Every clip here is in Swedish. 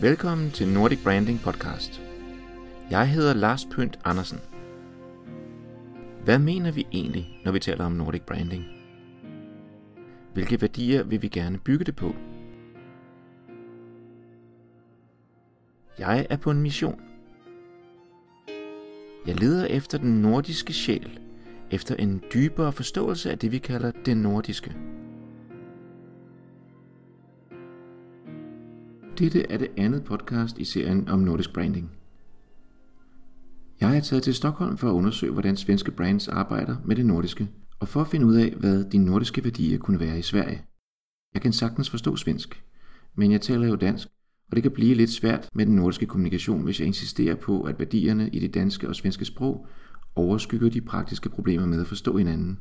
Velkommen til Nordic Branding Podcast. Jeg hedder Lars Pønt Andersen. Hvad mener vi egentlig, når vi taler om Nordic Branding? Hvilke værdier vil vi gerne bygge det på? Jeg er på en mission. Jeg leder efter den nordiske sjæl, efter en dybere forståelse af det, vi kalder det nordiske. Dette er det andet podcast i serien om nordisk branding. Jeg er taget til Stockholm for at undersøge, hvordan svenske brands arbejder med det nordiske, og for at finde ud af, hvad de nordiske værdier kunne være i Sverige. Jeg kan sagtens forstå svensk, men jeg taler jo dansk, og det kan blive lidt svært med den nordiske kommunikation, hvis jeg insisterer på, at værdierne i det danske og svenske sprog overskygger de praktiske problemer med at forstå hinanden.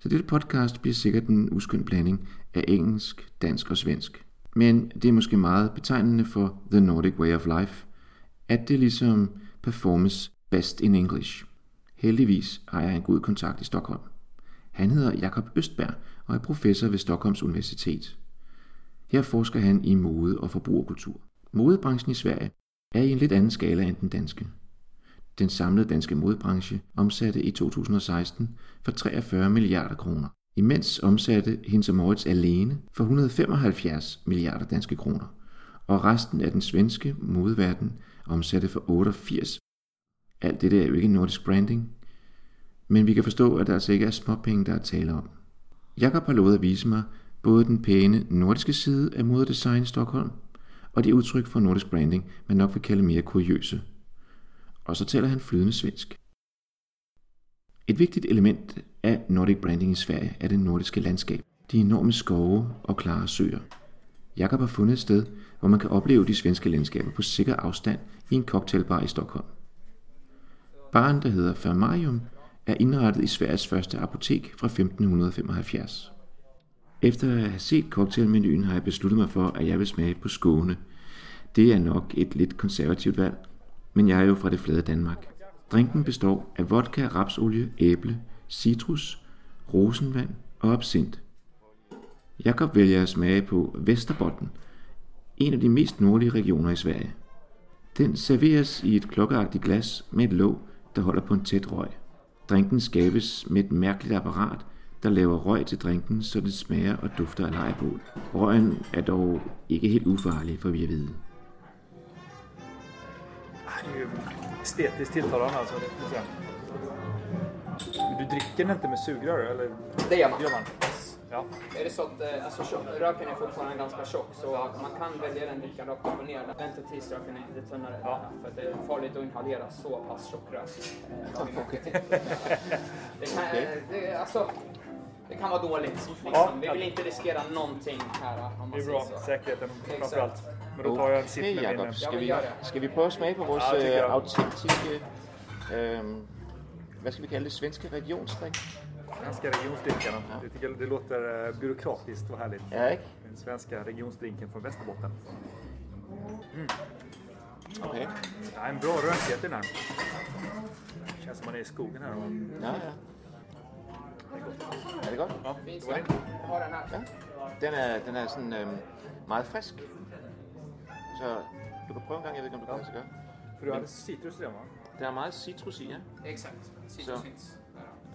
Så dette podcast bliver sikkert en uskøn blanding af engelsk, dansk og svensk. Men det er måske meget betegnende for The Nordic Way of Life, at det ligesom performes best in English. Heldigvis har jeg en god kontakt i Stockholm. Han hedder Jakob Østberg og er professor ved Stockholms Universitet. Her forsker han i mode og forbrugerkultur. Modebranchen i Sverige er i en lidt anden skala end den danske. Den samlede danske modebranche omsatte i 2016 for 43 milliarder kroner. Imens omsatte Hinz Moritz alene for 175 milliarder danske kroner, og resten af den svenske modeverden omsatte for 88. Alt dette er jo ikke nordisk branding, men vi kan forstå, at der altså ikke er småpenge, der er tale om. Jakob har lovet at vise mig både den pæne nordiske side af modedesign i Stockholm, og de udtryk for nordisk branding, man nok vil kalde mere kuriøse. Og så taler han flydende svensk. Et vigtigt element af Nordic Branding i Sverige er det nordiske landskab. De enorme skove og klare søer. Jakob har fundet et sted, hvor man kan opleve de svenske landskaber på sikker afstand i en cocktailbar i Stockholm. Baren, der hedder Fermarium, er indrettet i Sveriges første apotek fra 1575. Efter at have set cocktailmenuen har jeg besluttet mig for, at jeg vil smage på Skåne. Det er nok et lidt konservativt valg, men jeg er jo fra det flade Danmark. Drinken består af vodka, rapsolie, æble, citrus, rosenvand og absint. Jakob vælger at smage på Vesterbotten, en af de mest nordlige regioner i Sverige. Den serveres i et klokkeagtigt glas med et låg, der holder på en tæt røg. Drinken skabes med et mærkeligt apparat, der laver røg til drinken, så det smager og dufter af lejebål. Røgen er dog ikke helt ufarlig, for vi at vide. Estetiskt tilltalande alltså. Du dricker den inte med sugrör eller? Det gör man. Gör man? Ja. Är det så att eh, alltså, röken är fortfarande ganska tjock så man kan välja den drickan rakt upp och ner. Vänta tills röken är lite tunnare. Ja. För det är farligt att inhalera så pass tjock rök. Eh, det, kan, det, alltså, det kan vara dåligt. Liksom. Ja. Vi vill inte riskera någonting här om man Det är bra. så. Säkerheten framförallt. Men då tar jag en Okay, med. Jacob, vil vi, det. skal vi prøve at smage på vores Ja, det ja, jeg. autentiske, øh, hvad skal vi kalde det? Svenska regionsdrinkarna. Det, tycker jag, det låter eh, byråkratiskt och härligt. Ja? Den svenska regionsdrinken från Västerbotten. Okay. Ja, en bra rökighet i den här. Känns som man är i skogen här. Ja, ja. Er det godt? Det var det. har den här. Ja. Den er, den er sådan øhm, meget frisk. Så du kan prøve en gang, jeg ved ikke, om du kan så gøre. För du hade citrus i den? Der er meget citrus i, ja. Exakt. Citrus Så.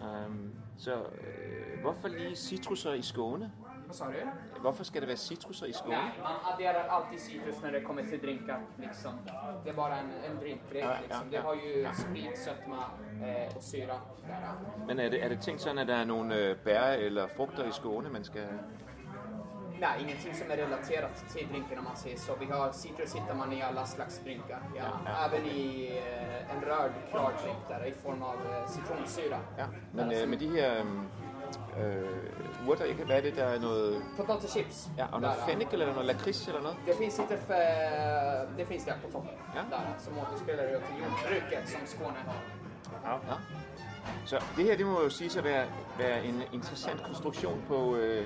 Øhm, så øh, hvorfor lige citrusser i Skåne? Vad sa du? Hvorfor skal det være citrusser i Skåne? Nej, man adderar alltid citrus när det kommer till drinkar. Liksom. Det är bara en, en drinkgrej. Ja, ja, Liksom. ja. Det har ju Ja. sprit, sötma eh, och syra. Där. Men er det, er det tænkt sådan, at der er nogle øh, bær eller frugter i Skåne, man skal... Nej, ingenting som är relaterat till drinken om man säger så. Vi har citrus hittar man i alla slags drinkar. Ja. ja. Även i eh, en röd klar drink där i form av eh, citronsyra. Ja, men øh, med de her øh, urter, ikke? Hvad er det, der er noget... Potatischips. Ja, og noget Där. fennik eller noget lakrids eller noget? Det finns lite för, det finns där på toppen. Ja. Där, som återspelar det till jordbruket som Skåne har. Ja. Ja. Så det her, det må jo sige at være, være en interessant konstruktion på, øh,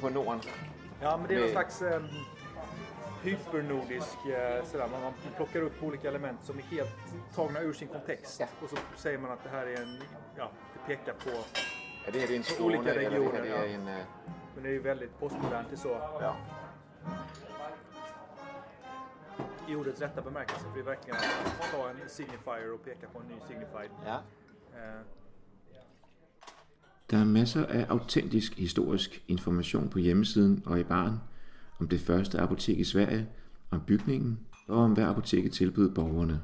på Norden. Ja, men det är någon Med- slags eh, hypernordisk eh, sådär. Man, man plockar upp olika element som är helt tagna ur sin kontext. Ja. Och så säger man att det här är en, ja, det pekar på, Er det er en Skåne, Olika eller det her regioner, det ja. er en... Øh, men det är ju väldigt postmodernt är så. ja. i ordets rätta bemärkelse. För det är verkligen att ta en signifier och peka på en ny signified. Ja. Eh, Der er masser af autentisk historisk information på hjemmesiden og i baren om det første apotek i Sverige, om bygningen og om hvad apoteket tilbyder borgerne.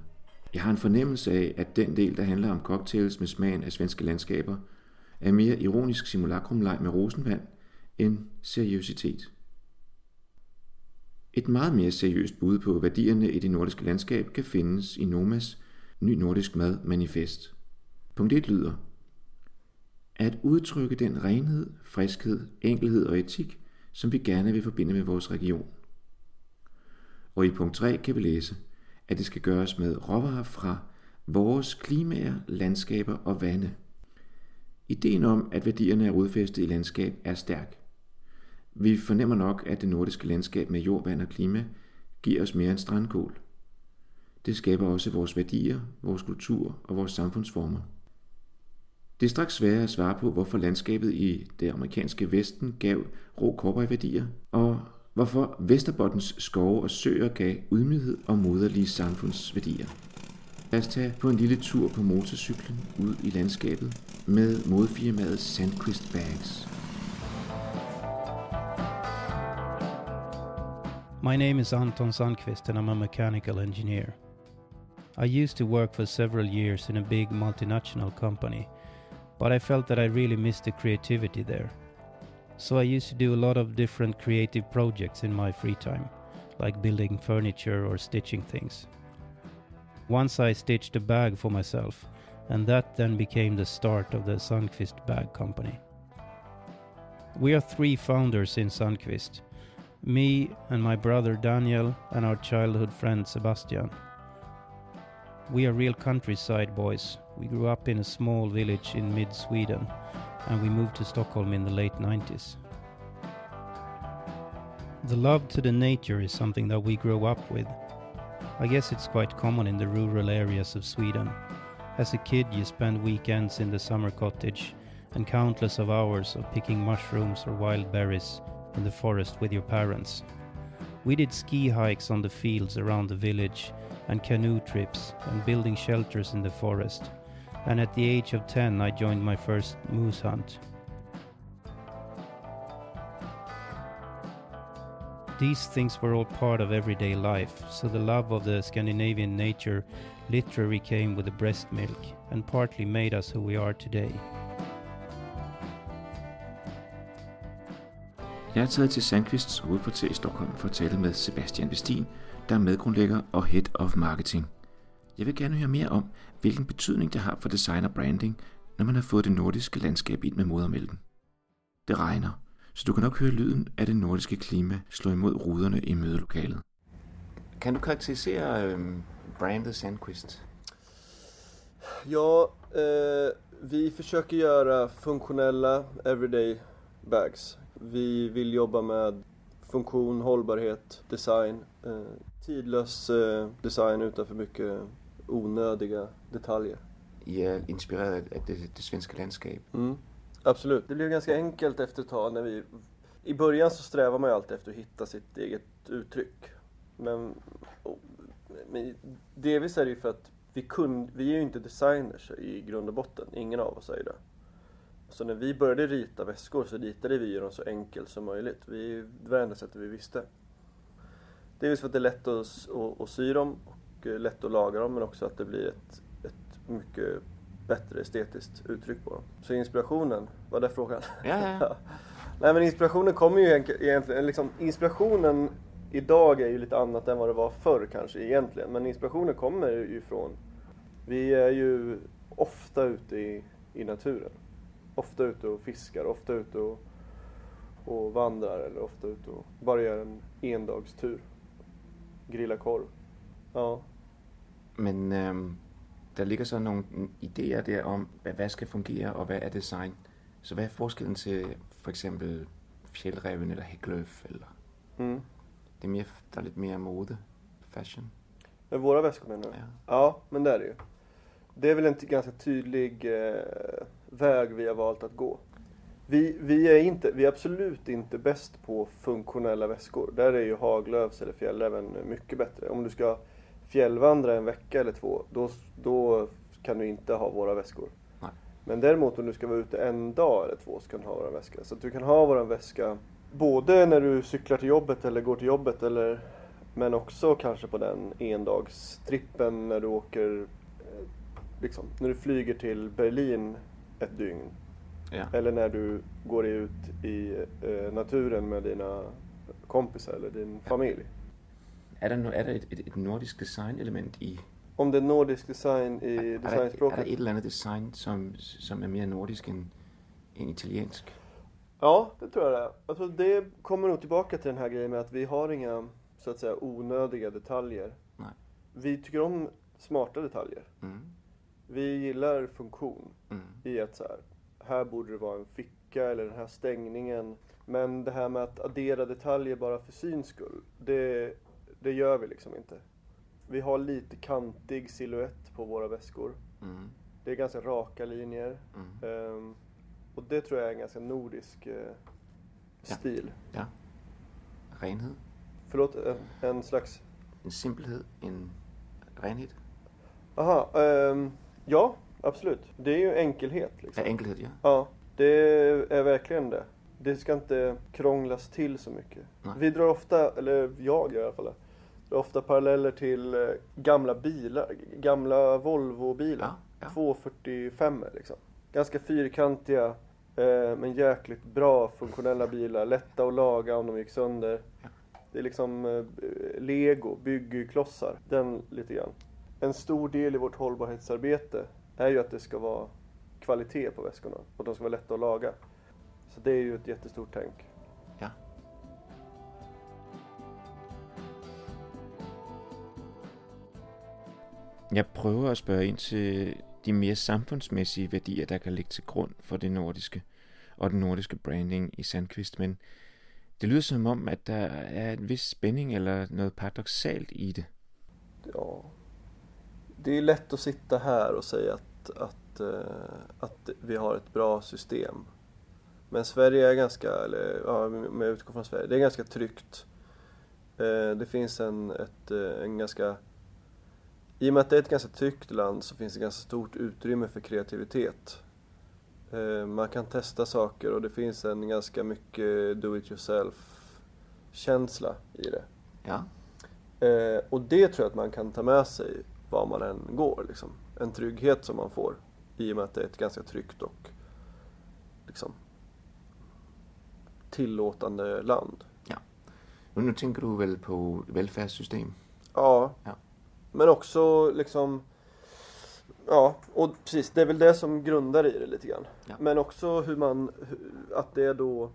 Jeg har en fornemmelse af, at den del, der handler om cocktails med smagen af svenske landskaber, er mere ironisk simulakrumleg med rosenvand end seriøsitet. Et meget mere seriøst bud på værdierne i det nordiske landskab kan findes i Nomas Ny Nordisk Mad Manifest. Punkt 1 lyder, at udtrykke den renhed, friskhed, enkelhed og etik, som vi gerne vil forbinde med vores region. Og i punkt 3 kan vi læse, at det skal gøres med råvarer fra vores klimaer, landskaber og vande. Ideen om, at værdierne er rodfæstet i landskab, er stærk. Vi fornemmer nok, at det nordiske landskab med jord, vand og klima giver os mere end strandkål. Det skaber også vores værdier, vores kultur og vores samfundsformer. Det er straks sværere at svare på, hvorfor landskabet i det amerikanske vesten gav rå cowboyværdier, og hvorfor Vesterbottens skove og søer gav ydmyghed og moderlige samfundsværdier. Lad os tage på en lille tur på motorcyklen ud i landskabet med modfirmaet Sandquist Bags. My name is Anton Sandquist and I'm a mechanical engineer. I used to work for several years in a big multinational company, but I felt that I really missed the creativity there. So I used to do a lot of different creative projects in my free time, like building furniture or stitching things. Once I stitched a bag for myself, and that then became the start of the Sundqvist Bag Company. We are three founders in Sundqvist me and my brother Daniel and our childhood friend Sebastian. We are real countryside boys. We grew up in a small village in mid Sweden and we moved to Stockholm in the late 90s. The love to the nature is something that we grow up with. I guess it's quite common in the rural areas of Sweden. As a kid, you spend weekends in the summer cottage and countless of hours of picking mushrooms or wild berries in the forest with your parents. We did ski hikes on the fields around the village and canoe trips and building shelters in the forest. And at the age of 10, I joined my first moose hunt. These things were all part of everyday life, so the love of the Scandinavian nature literally came with the breast milk and partly made us who we are today. Jeg er taget til Sandqvists hovedkvarter i Stockholm for at tale med Sebastian Vestin, der er medgrundlægger og Head of Marketing. Jeg vil gerne høre mere om, hvilken betydning det har for design og branding, når man har fået det nordiske landskab ind med modermælken. Det regner, så du kan nok høre lyden af det nordiske klima slå imod ruderne i mødelokalet. Kan du karakterisere øhm, brandet Sandquist? Ja, eh, vi försöker göra funktionella everyday bags. Vi vill jobba med funktion, hållbarhet, design. Eh, tidlös eh, design utan för mycket onödiga detaljer. I er inspireret af det, det svenske landskab. Mm. Absolut. Det blev ganska enkelt efter ett tag när vi... I början så strävar man ju alltid efter att hitta sitt eget uttryck. Men, och, men delvis är det ju för att vi, kund, vi är ju inte designers i grund och botten. Ingen av oss är ju det. Så när vi började rita väskor så ritade vi dem så enkelt som möjligt. Vi, det var det enda sättet vi visste. Dels för att det är lätt att, att, att sy dem och eh, lätt att laga dem men också att det blir ett, ett mycket bättre estetiskt uttryck på dem. Så inspirationen, var det frågan? Ja, ja. Nej men inspirationen kommer ju egentligen, liksom, inspirationen idag är ju lite annat än vad det var förr kanske egentligen. Men inspirationen kommer ju ifrån, vi är ju ofta ute i, i naturen. Ofta ute och fiskar, ofta ute och, och vandrar eller ofta ute och bara gör en endagstur. Grilla korv. Ja. Men øhm, der ligger så nogle idéer der om, hvad, hvad skal fungere og hvad er design. Så hvad er forskellen til for eksempel Fjällräven eller Hägglöf? Eller? Mm. Det är mer, der er lidt mere mode, fashion. Med våra väskor menar du? Ja. Ja, men det är det ju. Det är väl en ganska tydlig eh, väg vi har valt att gå. Vi, vi, är inte, vi är absolut inte bäst på funktionella väskor. Där är ju Haglöfs eller Fjällräven mycket bättre. Om du ska fjällvandra en vecka eller två, då, då kan du inte ha våra väskor. Nej. Men däremot om du ska vara ute en dag eller två så kan du ha våra väska. Så att du kan ha våran väska både när du cyklar till jobbet eller går till jobbet eller men också kanske på den endagstrippen när du åker eh, liksom, när du flyger till Berlin ett dygn. Ja. Eller när du går ut i eh, naturen med dina kompisar eller din familj. Er der, no, er der et, et, et nordisk designelement i... Om det är nordisk design i designspråket? der et eller andet design, som, som er mere nordisk end, end italiensk? Ja, det tror jag det är. Tror det kommer nog tillbaka till den här grejen med att vi har inga så att säga onödiga detaljer. Nej. Vi tycker om smarta detaljer. Mm. Vi gillar funktion Mm. i att så här, här borde det vara en ficka eller den här stängningen. Men det här med att addera detaljer bara för syns skull, det, det gör vi liksom inte. Vi har lite kantig silhuett på våra väskor. Mm. Det är ganska raka linjer. Mm. Ehm, och det tror jag är en ganska nordisk Ja. stil. Ja. Renhed. Förlåt, en, en slags... En simpelhed. En renhed. Aha, ehm, ja, absolut. Det är ju enkelhet. Ja, Liksom. enkelhed, ja. Ja, det är verkligen det. Det ska inte krånglas till så mycket. Nej. Vi drar ofta, eller jag gör i alla fall, drar ofta paralleller till eh, gamla bilar. Gamla Volvo-bilar. Ja, ja. 245 liksom. Ganska fyrkantiga, eh, men jäkligt bra funktionella bilar. Lätta att laga om de gick sönder. Ja. Det är liksom eh, lego, byggklossar. Den lite grann. En stor del i vårt hållbarhetsarbete är ju att det ska vara kvalitet på väskorna och de ska vara lätta att laga. Så det är ju ett jättestort tänk. Jeg prøver at spørge ind til de mere samfundsmæssige værdier, der kan ligge til grund for det nordiske og den nordiske branding i Sandqvist, men det lyder som om, at der er en vis spænding eller noget paradoxalt i det. Ja. Det är lätt att sitta här och säga att, att, eh, att vi har ett bra system. Men Sverige är ganska, eller ja, om jag utgår från Sverige, det är ganska tryggt. Eh, det finns en, ett, eh, en ganska, i och med att det är ett ganska tryggt land så finns det ganska stort utrymme för kreativitet. Eh, Man kan testa saker och det finns en ganska mycket do it yourself känsla i det. Ja. Eh, och det tror jag att man kan ta med sig var man än går. Liksom. En trygghet som man får i och med att det är ett ganska tryggt och liksom, tillåtande land. Nu, nu tænker du vel på velfærdssystem? Ja. Ja. Men också liksom Ja, och precis. Det är väl det som grundar i det lite grann. Ja. Men också hur man, att det då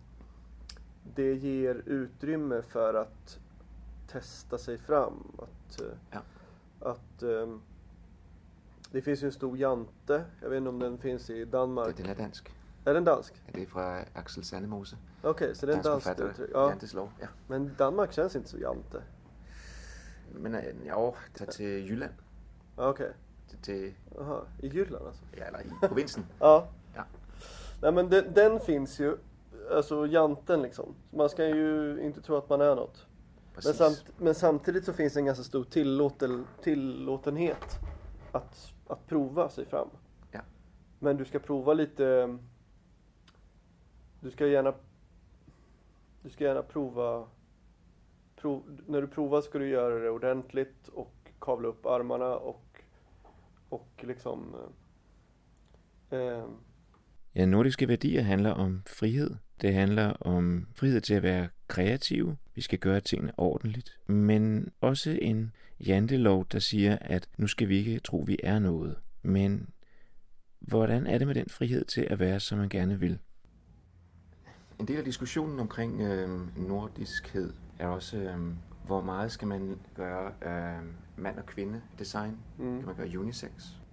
Det ger utrymme för att testa sig fram. Att, eh, Ja. att ehm, Det finns ju en stor jante, jag vet inte om den finns i Danmark. Den er dansk. Är den dansk? Det er fra Axel Sandemose. Okej, så det är en dansk uttryck. Ja. Jantes lov. Ja. Men Danmark känns inte så jante. Men øh, jo, tag til Jylland. Ja, Okej, Til, til, Jaha, i Jylland alltså? ja, eller i provinsen. Ja. Ja. Nej men den, den finns ju, alltså janten liksom. Man ska ju inte tro att man är något. Men, samt, men samtidigt så finns en ganska stor tillåtel, tillåtenhet att, att prova sig fram. Ja. Men du ska prova lite, du ska gärna, du ska gärna prova, prov, när du provar ska du göra det ordentligt och kavla upp armarna och, och liksom eh, eh, Ja, nordiske værdier handler om frihed. Det handler om frihed til at være kreative. Vi skal gøre tingene ordentligt. Men også en jantelov, der siger, at nu skal vi ikke tro, vi er noget. Men hvordan er det med den frihed til at være, som man gerne vil? En del af diskussionen omkring øh, nordiskhed er også, øh, hvor meget skal man gøre øh, mand- og kvinde design? mm. Kan man gøre unisex?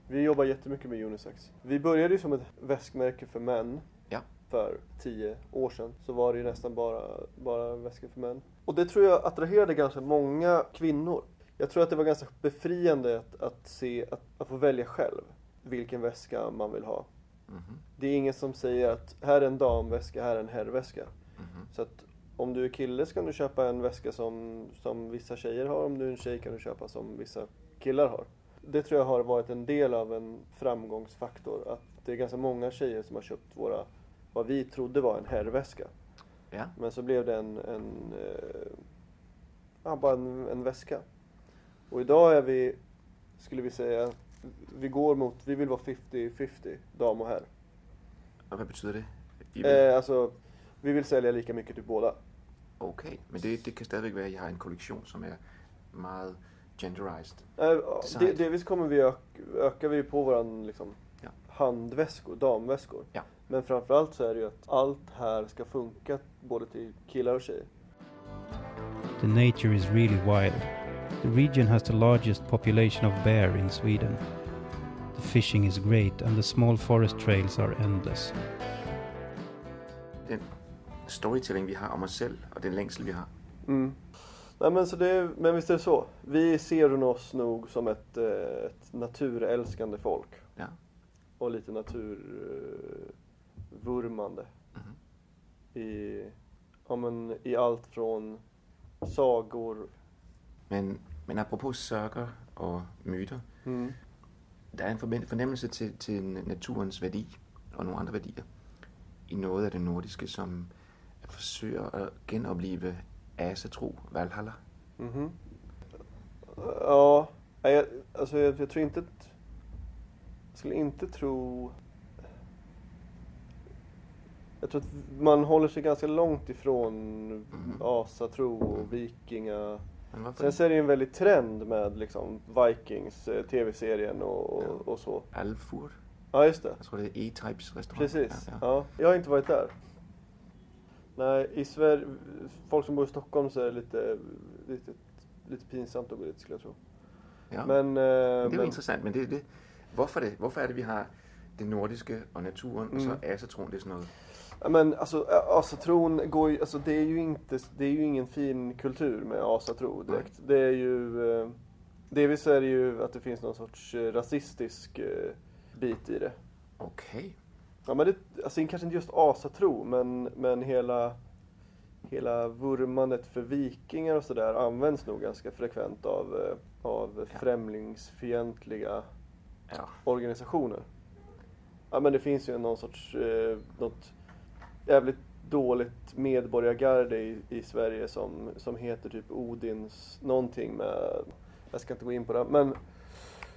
Vi jobbar jättemycket med unisex. Vi började ju som ett väskmärke för män. Ja. För tio år sedan så var det ju nästan bara, bara väskor för män. Och det tror jag attraherade ganska många kvinnor. Jag tror att det var ganska befriande att, att se, att, att få välja själv vilken väska man vill ha. Det är ingen som säger att här är en damväska, här är en herrväska. Mhm. Så att om du är kille så kan du köpa en väska som, som vissa tjejer har. Om du är en tjej kan du köpa som vissa killar har. Det tror jag har varit en del av en framgångsfaktor. Att det är ganska många tjejer som har köpt våra, vad vi trodde var en herrväska. Ja. Men så blev det en, en, eh, ja, bara en, en väska. Och idag är vi, skulle vi säga, vi går mot, vi vill vara 50-50, dam och herr. Och vad betyder det? Eh, alltså, vi vill sälja lika mycket till båda. Okay, men det, det kan stadigvæk være, at I har en kollektion, som er meget genderized. Det, delvis kommer vi öka, ökar vi på våran liksom, Ja. handväskor, damväskor. Ja. Men framförallt så är det ju att allt här ska funka både till killar och tjejer. The nature is really wild. The region has the largest population of bear in Sweden. The fishing is great and the small forest trails are endless. Den storytelling, vi har om os selv, og den længsel, vi har. Mm. Nej, men, så det, men visst är det så. Vi ser oss nog som ett, eh, ett naturälskande folk. Ja. Och lite naturvurmande. Mhm. I, ja, men, I allt från sagor. Men, men apropos sørger og myter, Mm. der er en formen- fornemmelse til, til naturens værdi og nogle andre værdier i noget af det nordiske, som forsøger at genopleve asatro Valhalla. Mhm. Ja, jag, alltså jag, jag tror inte att... Jag skulle inte tro... Jag tror att man håller sig ganska långt ifrån Mhm. asatro och vikinga. Sen så är det ju en väldig trend med liksom Vikings, eh, tv-serien og, Ja. och, och så. Alfur? Ja, just det. Jeg tror, det er E-Types restaurant. Precis. Ja, ja. Ja, jag har inte varit där. Nej, i Sverige, folk som bor i Stockholm så är det lite, lite, lite pinsamt att gå dit skulle jag tro. ja. Men, eh, det jo men, interessant, men det, det, hvorfor, det, hvorfor er det, vi har det nordiske og naturen, så Mm. asatroen, det er sådan noget... Ja, men alltså asatron går ju, alltså det är ju inte, det är ju ingen fin kultur med asatro direkt. Det är ju, eh, delvis är det ju att det finns någon sorts eh, rasistisk bit i det. Okay. Ja men det, alltså kanske inte just asatro men, men hela, hela vurmandet för vikingar och sådär används nog ganska frekvent av, eh, av främlingsfientliga Ja. organisationer. Ja men det finns ju någon sorts, eh, något jävligt dåligt medborgargarde i, i Sverige som, som heter typ Odins någonting med, jag ska inte gå in på det, men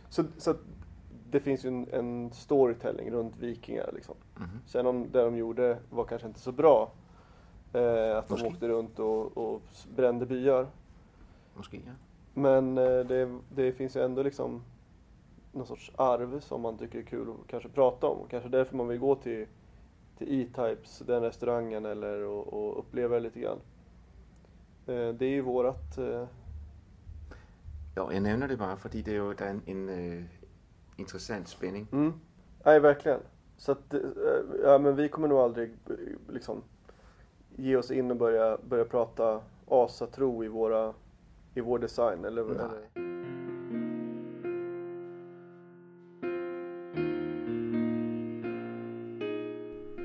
så, så det finns ju en, en storytelling runt vikingar liksom. Mhm. Sen om det de gjorde var kanske inte så bra. Eh, att de Måske. åkte runt och, och brände byar. Måske, ja. Men eh, det, det finns ju ändå liksom någon sorts arv som man tycker är kul att kanske prata om. Kanske därför man vill gå till, till E-Types, den restaurangen, eller och, och uppleva det lite grann. Eh, det är ju vårat... Eh, Jo, jeg nævner det bare, fordi det er jo, der er en, en interessant spænding. mm. Nej, verkligen. Så att, eh, ja men vi kommer nog aldrig liksom ge oss in och börja, börja prata asatro i våra i vår design eller, Nej. eller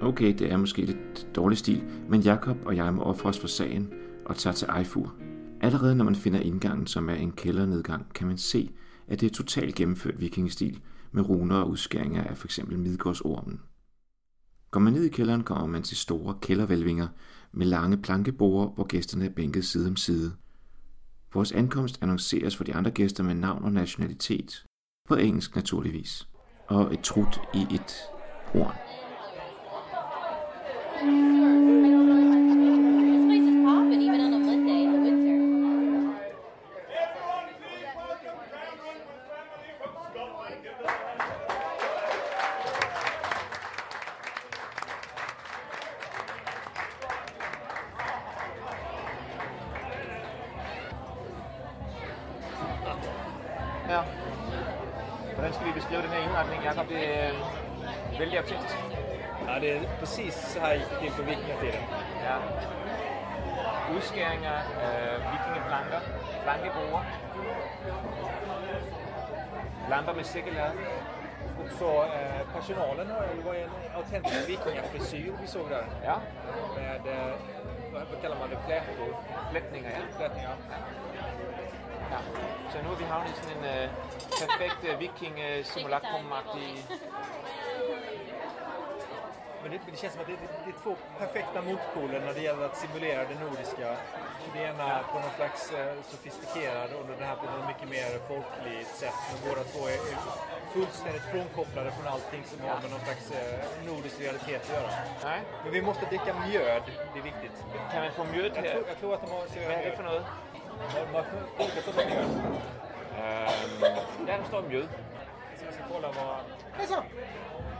Okay, det er måske lidt dårlig stil, men Jakob og jeg må ofre os for sagen og tager til Ejfur. Allerede når man finder indgangen, som er en kældernedgang, kan man se, at det er totalt gennemført vikingestil med runer og udskæringer af f.eks. Midgårdsormen. Går man ned i kælderen, kommer man til store kældervælvinger med lange plankeborde, hvor gæsterne er bænket side om side. Vores ankomst annonceres for de andre gæster med navn og nationalitet. På engelsk naturligvis. Og et trut i et horn. This lamper med sikkelad, också eh, personalen har det var en autentisk vikingafrisyr vi såg där. Ja, Med, eh, vad, kallar man det, flätor? flätningar ja. Flätningar. ja. Så nu har vi havnet i sådan en øh, perfekt øh, viking-simulacrum-agtig... Men det, det känns som att det, det, det är två perfekta motpoler när det gäller att simulera det nordiska. Det ena på någon slags eh, sofistikerad och det här på något mycket mer folkligt sätt. Men båda två är, är fullständigt frånkopplade från allting som har med någon slags eh, nordisk realitet att göra. Nej, Men vi måste dricka mjöd, det är viktigt. kan man få mjöd Jag her? tror, jag tror att de har serverat er det for noget? De har olika sorters mjöd. Der, der står mjöd. Så jag ska kolla vad... Hejsan!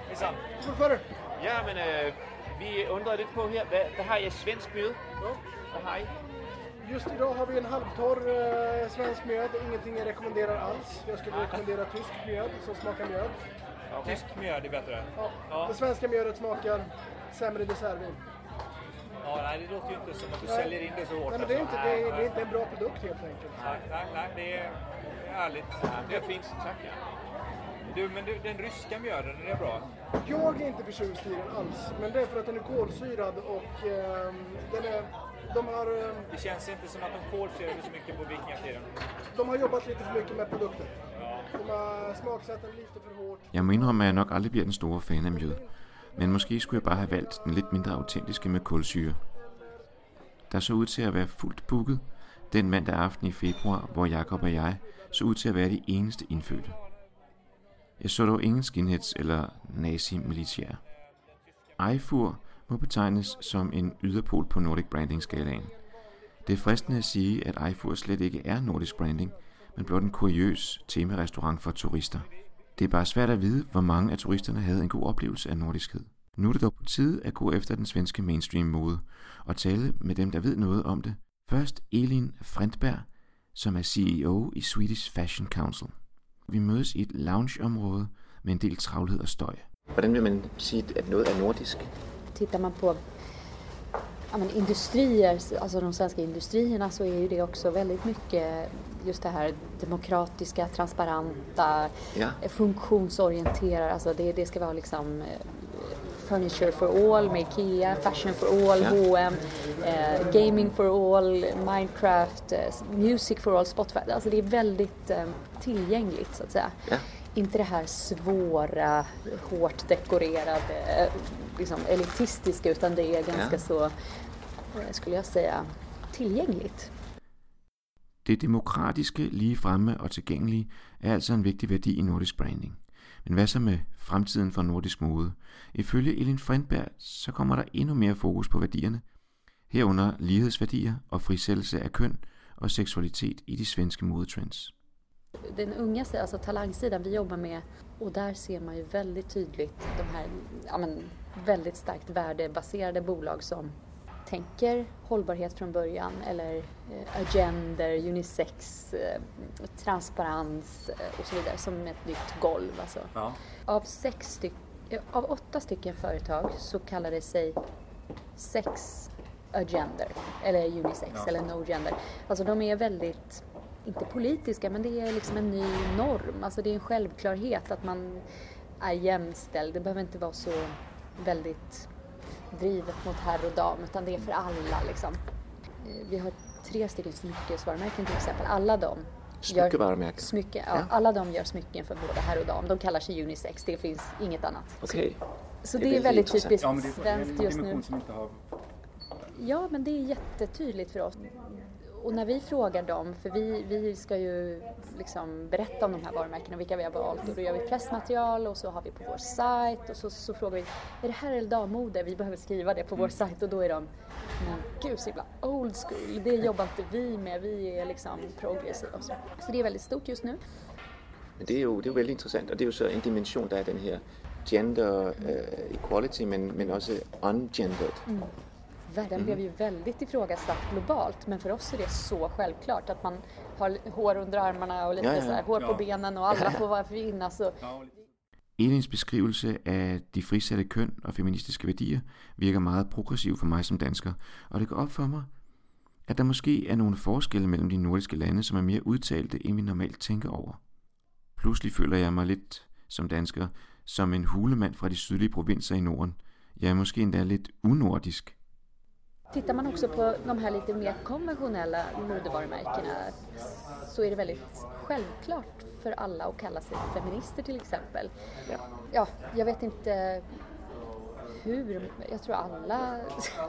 Hejsan! Hur för Ja, men øh, vi undrer lidt på her. Hvad, hvad har jeg svensk mjöd? Hvad har I? Just idag har vi en halvtorr eh, svensk mjöd, ingenting jag rekommenderar alls. Jag skulle rekommendera tysk mjöd som smakar mjöd. Tysk mjöd är bättre. Ja. Ja. Det svenska mjödet smakar sämre dessertvin. Ja, nej, det låter ju inte som att du Nej. säljer in det så hårt. Nej, men det är, alltså. inte, det, är, det är inte en bra produkt helt enkelt. Nej, nej, nej, det är ärligt. Det er fint, tak. Ja. Du, men du, den ryska mjöden, den är bra. Jag är inte förtjust i den alls, men det är för att den är kolsyrad och ehm, den är, de, har, ehm, Det känns inte som att de kolsyrade så mycket på vikingatiden. de har jobbat lite för mycket med produkten. De har smaksatt den lite för hårt. Jeg må indrømme, at jeg nok aldrig bliver den store fan af mjød. Men måske skulle jeg bare have valgt den lidt mindre autentiske med kulsyre. Der så ud til at være fuldt booket den mandag aften i februar, hvor Jakob og jeg så ud til at være de eneste indfødte. Jeg så dog ingen skinheads eller nazi-militære. Eifur må betegnes som en yderpol på Nordic Branding-skalaen. Det er fristende at sige, at Eifur slet ikke er nordisk branding, men blot en kuriøs temarestaurant for turister. Det er bare svært at vide, hvor mange af turisterne havde en god oplevelse af nordiskhed. Nu er det dog på tide at gå efter den svenske mainstream mode og tale med dem, der ved noget om det. Først Elin Frentberg, som er CEO i Swedish Fashion Council. Vi mødes i et loungeområde med en del travlhed og støj. Hvordan vil man sige, at noget er nordisk? Tittar man på ja, men industrier, alltså de svenska industrierna så är ju det också väldigt mycket just det här demokratiska, transparenta, Ja. funktionsorienterade, alltså det, det ska vara liksom eh, Furniture for all med IKEA, Fashion for all, Ja. H&M, eh, Gaming for all, Minecraft, eh, Music for all, Spotify. Alltså det är väldigt eh, tillgängligt så att säga. Ja. Inte det här svåra, hårt dekorerade, eh, liksom elitistiska utan det är ganska Ja. så, eh, skulle jag säga, tillgängligt. Det demokratiske, lige fremme og tilgængelige er altså en vigtig værdi i nordisk branding. Men hvad så med fremtiden for nordisk mode? Ifølge Elin Frindberg så kommer der endnu mere fokus på værdierne, herunder lighedsværdier og frisættelse af køn og seksualitet i de svenske modetrends. Den unga sidan, alltså talangsidan vi jobbar med och där ser man ju väldigt tydligt de här ja, men, väldigt starkt värdebaserade bolag som tänker hållbarhet från början eller eh, agender, unisex, eh, transparens eh, och så vidare som ett nytt golv. Alltså. Ja. Av, sex styck, av åtta stycken företag så kallar det sig sex agender eller unisex Ja. eller no gender. Alltså de är väldigt, inte politiska men det är liksom en ny norm. Alltså det är en självklarhet att man är jämställd. Det behöver inte vara så väldigt drivet mot herr och dam utan det är för alla liksom. Eh, Vi har tre stycken smyckesvarumärken till exempel. Alla de gör- Smyckevarumärken? Smycke, ja, Ja. Alla de gör smycken för både herr och dam. De kallar sig unisex. Det finns inget annat. Okej. Så Det det, är är väldigt typiskt Ja, svenskt just nu. dimension som inte har... Ja, men det är jättetydligt för oss. Och när vi frågar dem, för vi, vi ska ju liksom berätta om de här varumärkena och vilka vi har valt och då gör vi pressmaterial och så har vi på vår sajt och så, så frågar vi, är det här eller dammode? Vi behöver skriva det på vår sajt och då är de, men gud så himla old school, det jobbar inte vi med, vi är liksom progressiva och så. Så det är väldigt stort just nu. Det er, jo, det jo vældig interessant, og det er jo så en dimension, er den her gender uh, equality, men, men også ungendered. Världen blev ju väldigt ifrågasatt globalt men för oss är det så självklart att man har hår under armarna och lite Ja, ja. så här, hår på Ja. benen och alla får vara kvinna så Elins beskrivelse af de frisatte køn og feministiske værdier virker meget progressiv for mig som dansker, og det går op for mig, at der måske er nogle forskelle mellem de nordiske lande, som er mere udtalte, end vi normalt tænker over. Pludselig føler jeg mig lidt som dansker som en hulemand fra de sydlige provinser i Norden. Ja, måske endda lidt unordisk. Tittar man också på de här lite mer konventionella modevarumärkena så är det väldigt självklart för alla att kalla sig feminister till exempel. Ja. Ja, jag vet inte hur, jag tror alla,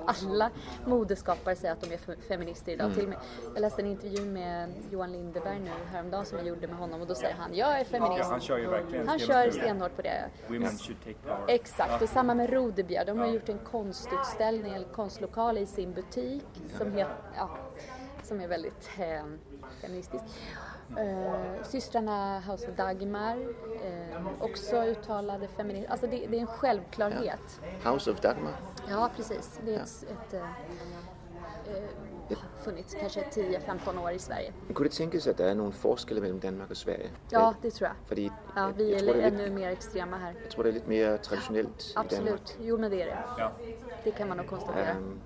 alla modeskapare säger att de är fe- feminister idag. Mm. Till med, jag läste en intervju med Johan Lindeberg nu häromdagen som jag gjorde med honom och då säger han jag är feminist. Ja, han kör ju verkligen Han kör på det. stenhårt på det. Women should take power. Exakt, och samma med Rodebjer. De har gjort en konstutställning eller konstlokal i sin butik som, heter, ja, som är väldigt eh, feministisk. Eh, systrarna House of Dagmar, eh, också uttalade feminister. Alltså det, det är en självklarhet. House of Dagmar. Ja, precis. Det är ett, ett, eh, eh, funnits kanske 10-15 år i Sverige. Men kunne det tænkes, at der er nogle forskelle mellem Danmark og Sverige? Ja, det tror jag. Fordi Ja, vi är det er ännu mer extrema här. jeg tror, det er lidt mere traditionelt i Danmark. Absolut, jo men det är det. Ja. Det kan man nog konstatera. Ehm,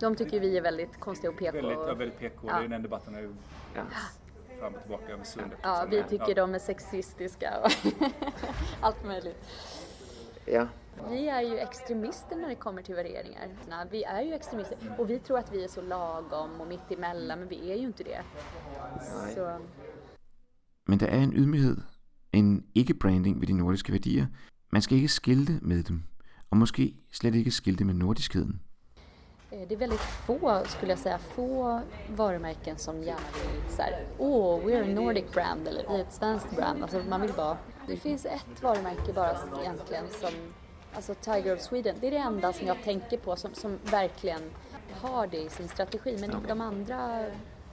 De tycker vi är väldigt konstiga och PK. Väldigt, ja, väldigt PK. Ja. Det är den debatten ju ja. Fram och tillbaka över sundet. Ja, liksom. vi tycker de är sexistiska och allt möjligt. ja. Vi är ju extremister när det kommer till värderingar. Vi är ju extremister och vi tror att vi är så lagom och mitt emellan men vi är ju inte det. Så, Men der er en ydmyghed, en ikke-branding ved de nordiske værdier. Man skal ikke skilte med dem, og måske slet ikke skilte med nordiskheden. Eh, det är väldigt få, skulle jag säga, få varumärken som gärna vill så här, åh, we're a Nordic brand eller vi är ett svenskt brand. Alltså man vill bara, det finns ett varumärke bara egentligen som, alltså Tiger of Sweden, det är det enda som jag tänker på som, som verkligen har det i sin strategi. Men de andra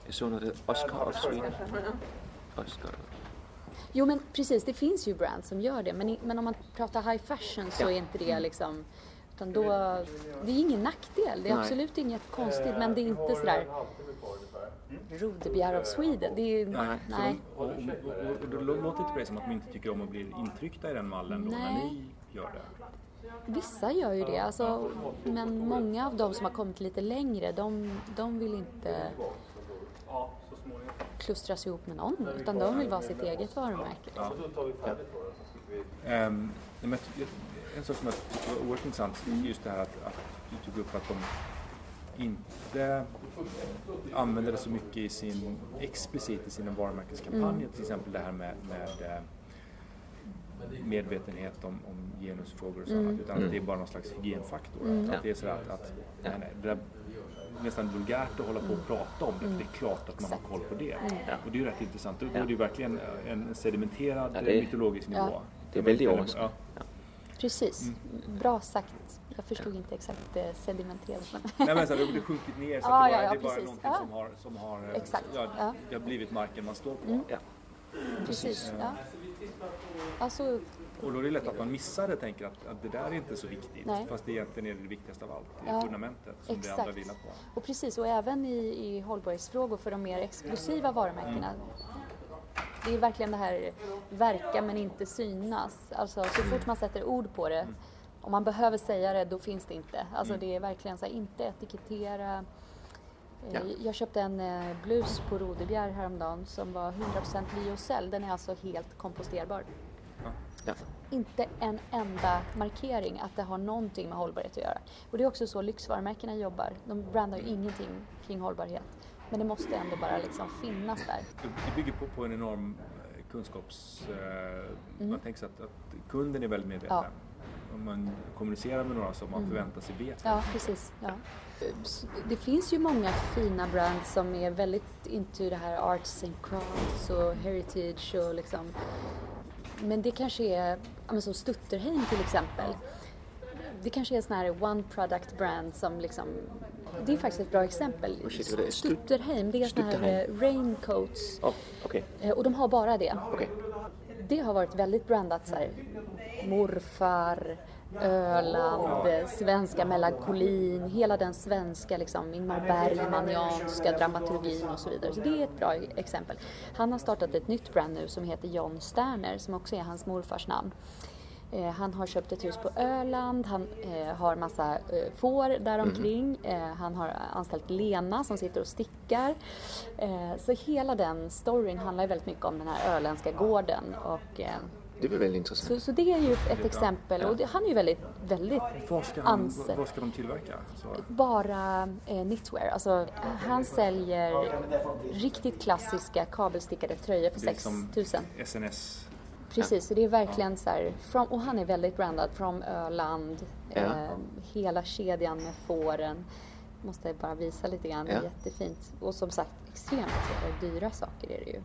så der hedder Oscar of Sweden. Oscar. Jo men precis, det finns ju brands som gör det men, men om man pratar high fashion så är inte det liksom utan då, det är ingen nackdel, det är Nej. absolut inget konstigt men det är inte sådär Rodebjer of Sweden, det är ju, Nej. så nej. de- Och, och, och, och då låter det inte det som att de inte tycker om att bli intryckta i den mallen då när ni gör det. Vissa gör ju det, alltså, men många av de som har kommit lite längre de, de vill inte klustras ihop med någon utan de vill vara sitt eget varumärke. Ja. Ehm, ty- jag- en sak som jag tyckte var oerhört intressant, Mm. just det här att, att du tog upp att de inte använder det så mycket i sin, explicit i sina varumärkeskampanjer, Mm. till exempel det här med, med eh, medvetenhet om, om genusfrågor och Mm. sånt, utan att det är bara någon slags hygienfaktor. Mm. Att det är sådär att, att nej, nej, det där, nästan vulgärt att hålla på och prata om det, för det är klart att man har koll på det. Mm. Och det är ju rätt intressant. Då, då Ja. är det ju verkligen en sedimenterad Ja, det är- mytologisk nivå. Ja. Det är väldigt Ja. overraskende. Precis, bra sagt. Jag förstod inte exakt eh, sedimenterat men... Nej men så det har sjunkit ner så Ja, att det, ja, bara, ja, det är bara precis. någonting Ja. som har, som har eh, Exakt, Ja, ja. det har blivit marken man står på. Mm. Ja. Precis, Eh, ja. Alltså, Och då är det lätt att man missar det och tänker att, att det där är inte så viktigt. Nej. Fast det egentligen är det viktigaste av allt. Det Ja, fundamentet som det andra exakt. vilar på. Och precis, och även i, i hållbarhetsfrågor för de mer exklusiva varumärkena. Det är verkligen det här verka men inte synas. Alltså så fort man sätter ord på det, om man behöver säga det, då finns det inte. Alltså det är verkligen så här, inte etikettera. Eh, Ja. Jag köpte en eh, blus på Rodebjer häromdagen som var 100% lyocell. Den är alltså helt komposterbar. Ja. Inte en enda markering att det har någonting med hållbarhet att göra. Och det är också så lyxvarumärkena jobbar. De brandar ju ingenting kring hållbarhet. Men det måste ändå bara liksom finnas där. Det bygger på, på en enorm eh, kunskaps... Eh, Mm. Man tänker sig att, att kunden är väldigt medveten. Ja. Om man kommunicerar med några som man Mm. förväntar sig vet. Ja, precis. Ja. Det finns ju många fina brands som är väldigt into det här arts and crafts och heritage och liksom Men det kanske är, ja, som Stutterheim till exempel. Det kanske är en sån här one product brand som liksom Det är faktiskt ett bra exempel. Oh är. Stut- Stutterheim, det är såna här eh, raincoats Oh, okej. eh, och de har bara det. Okej. Det har varit väldigt brandat så här. Morfar, Öland, eh, svenska melankolin, hela den svenska liksom Ingmar Bergmanianska dramaturgin och så vidare. Så det är ett bra exempel. Han har startat ett nytt brand nu som heter John Sterner som också är hans morfars namn. Eh, han har köpt ett hus på Öland, han eh, har massa eh, får däromkring, eh, han har anställt Lena som sitter och stickar. Eh, så hela den storyn handlar ju väldigt mycket om den här öländska gården och eh, det är väl intressant. Så, så det är ju ett exempel och det, han är ju väldigt, väldigt Vad ska, han, ansedd. vad, ska de tillverka? Så, Bara eh, knitwear. Alltså, han säljer riktigt klassiska kabelstickade tröjor för det är 6 som 000. SNS. Precis, så det är verkligen så här, from, och han är väldigt brandad, från Öland, Ja. eh, hela kedjan med fåren. Måste bara visa lite grann, det är Ja. jättefint. Och som sagt, extremt eh, dyra saker är det ju.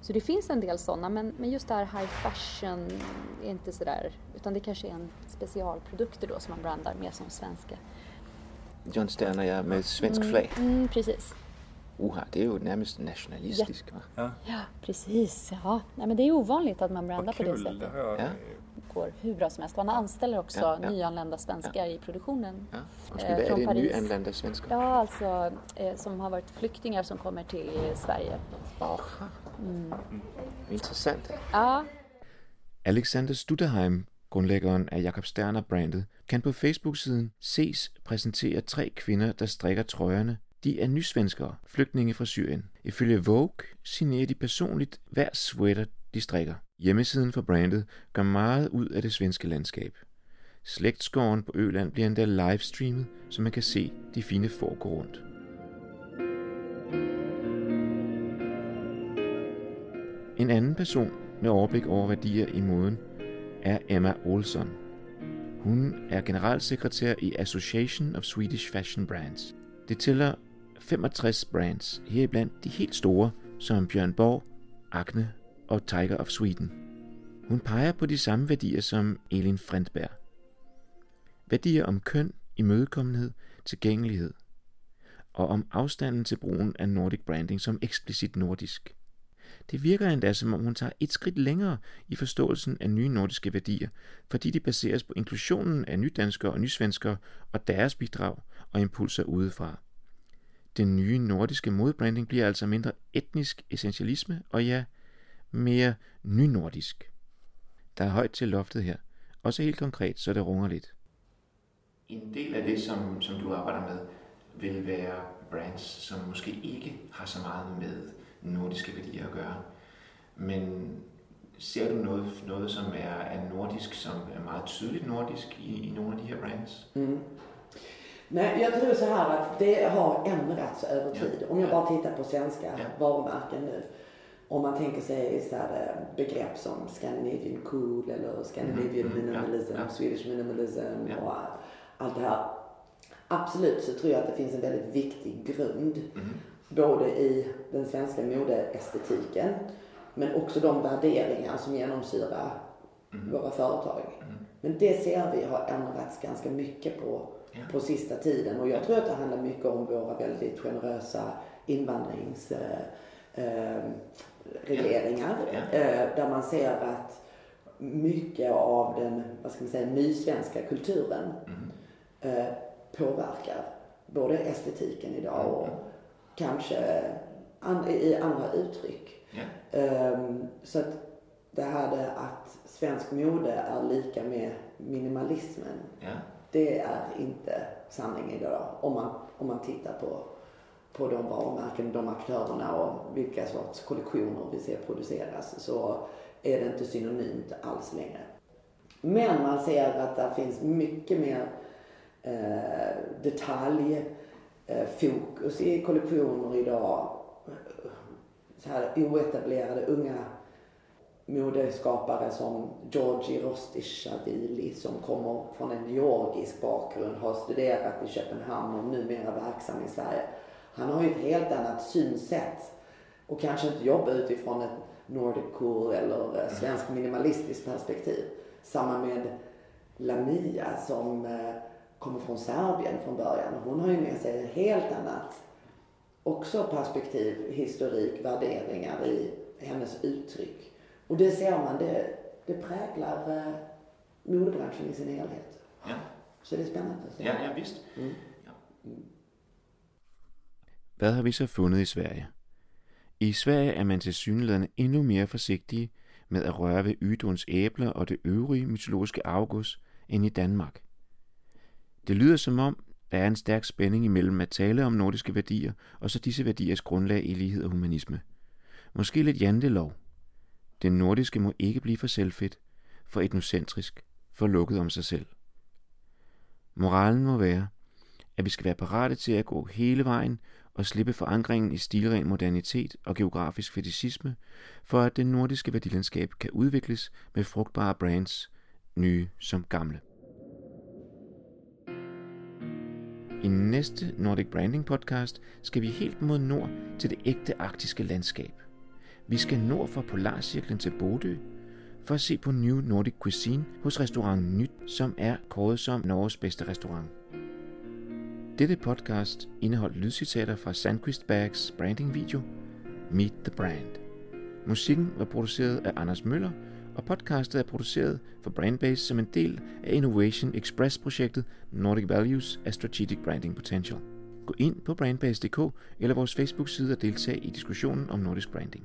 Så det finns en del sådana, men, men just det här high fashion är inte sådär, utan det kanske är en specialprodukter då som man brandar mer som svenska. John Sterner ja, med svensk flag. Mm, precis. Uha, det är ju närmast nationalistiskt. va? Ja. Ja, precis. Ja. Nej, men det är ovanligt att man brandar på det det sättet. jag Ja. Det går hur bra som helst. Han anställer också Ja, ja. nyanlända svenskar i produktionen. Ja. Och Eh, skulle, är från det Paris. nyanlända svenskar? Ja, alltså eh, som har varit flyktingar som kommer till Sverige. Aha. Mm. Intressant. Ja, Alexander Stutterheim, grundlæggeren af Jakob Sterner-brandet, kan på Facebook-siden ses præsentere tre kvinder, der strikker trøjerne. De er nysvenskere, flygtninge fra Syrien. Ifølge Vogue signerer de personligt hver sweater, de strikker. Hjemmesiden for brandet gør meget ud af det svenske landskab. Slægtsgården på Øland bliver endda livestreamet, så man kan se de fine får gå rundt. En anden person med overblik over værdier i moden er Emma Olsson. Hun er generalsekretær i Association of Swedish Fashion Brands. Det tæller 65 brands, heriblandt de helt store, som Bjørn Borg, Acne og Tiger of Sweden. Hun peger på de samme værdier som Elin Frendberg. Værdier om køn, imødekommenhed, tilgængelighed og om afstanden til brugen af Nordic branding som eksplicit nordisk. Det virker endda som om hun tager et skridt længere i forståelsen af nye nordiske værdier, fordi de baseres på inklusionen af nydanskere og nysvenskere og deres bidrag og impulser udefra. Den nye nordiske modbranding bliver altså mindre etnisk essentialisme og ja, mere nynordisk. Der er højt til loftet her, også helt konkret, så det runger lidt. En del af det, som, som du arbejder med, vil være brands, som måske ikke har så meget med nordiske værdier at gøre. Men ser du noget, noget som er, er nordisk, som er meget tydeligt nordisk i, i nogle af de her brands? Mm. Nej, jag tror så här att det har ändrats över tid. Om jag bara tittar på svenska varumärken nu. Om man tänker sig så här, eh, begrepp som Scandinavian cool eller Scandinavian mm, ja, minimalism. Swedish minimalism och allt det här. Absolut så tror jag att det finns en väldigt viktig grund. Mhm. Både i den svenska modeestetiken men också de värderingar som genomsyrar Mhm. våra företag. Men det ser vi har ändrats ganska mycket på, på sista tiden. Och jag tror att det handlar mycket om våra väldigt generösa invandringsregleringar. Eh, regleringar, eh, där man ser att mycket av den, vad ska man säga, nysvenska kulturen eh, påverkar både estetiken idag och kanske and, i andra uttryck. Ehm, så att det här att svensk mode är lika med minimalismen. Det är inte sanning idag om man, om man tittar på, på de varumärken, de aktörerna och vilka sorts kollektioner vi ser produceras så är det inte synonymt alls längre. Men man ser att det finns mycket mer eh, detaljfokus eh, i kollektioner idag. Så här oetablerade unga modeskapare som Georgi Rostishavili som kommer från en georgisk bakgrund, har studerat i Köpenhamn och numera verksam i Sverige. Han har ju ett helt annat synsätt och kanske inte jobbar utifrån ett Nordic cool eller eh, svensk minimalistiskt perspektiv. Samma med Lamia som eh, kommer från Serbien från början. Hon har ju med sig ett helt annat också perspektiv, historik, värderingar i hennes uttryck. Och det ser man, det, det präglar eh, modebranschen i sin helhet. Ja. Så det är spännande att. Ja, ja visst. Mm. Hvad har vi så fundet i Sverige? I Sverige er man til synligheden endnu mere forsigtige med at røre ved Yduns æbler og det øvrige mytologiske afgus end i Danmark. Det lyder som om, der er en stærk spænding imellem at tale om nordiske værdier og så disse værdiers grundlag i lighed og humanisme. Måske lidt jantelov. Det nordiske må ikke blive for selvfedt, for etnocentrisk, for lukket om sig selv. Moralen må være, at vi skal være parate til at gå hele vejen og slippe forankringen i stilren modernitet og geografisk fetishisme, for at det nordiske værdilandskab kan udvikles med frugtbare brands, nye som gamle. I næste Nordic Branding podcast skal vi helt mod nord til det ægte arktiske landskab. Vi skal nord for Polarcirklen til Bodø, for at se på New Nordic Cuisine hos restaurant Nyt, som er kåret som Norges bedste restaurant. Dette podcast indeholdt lydcitater fra Sandquist Bags branding video Meet the Brand. Musikken var produceret af Anders Møller, og podcastet er produceret for Brandbase som en del af Innovation Express-projektet Nordic Values af Strategic Branding Potential. Gå ind på brandbase.dk eller vores Facebook-side og deltag i diskussionen om nordisk branding.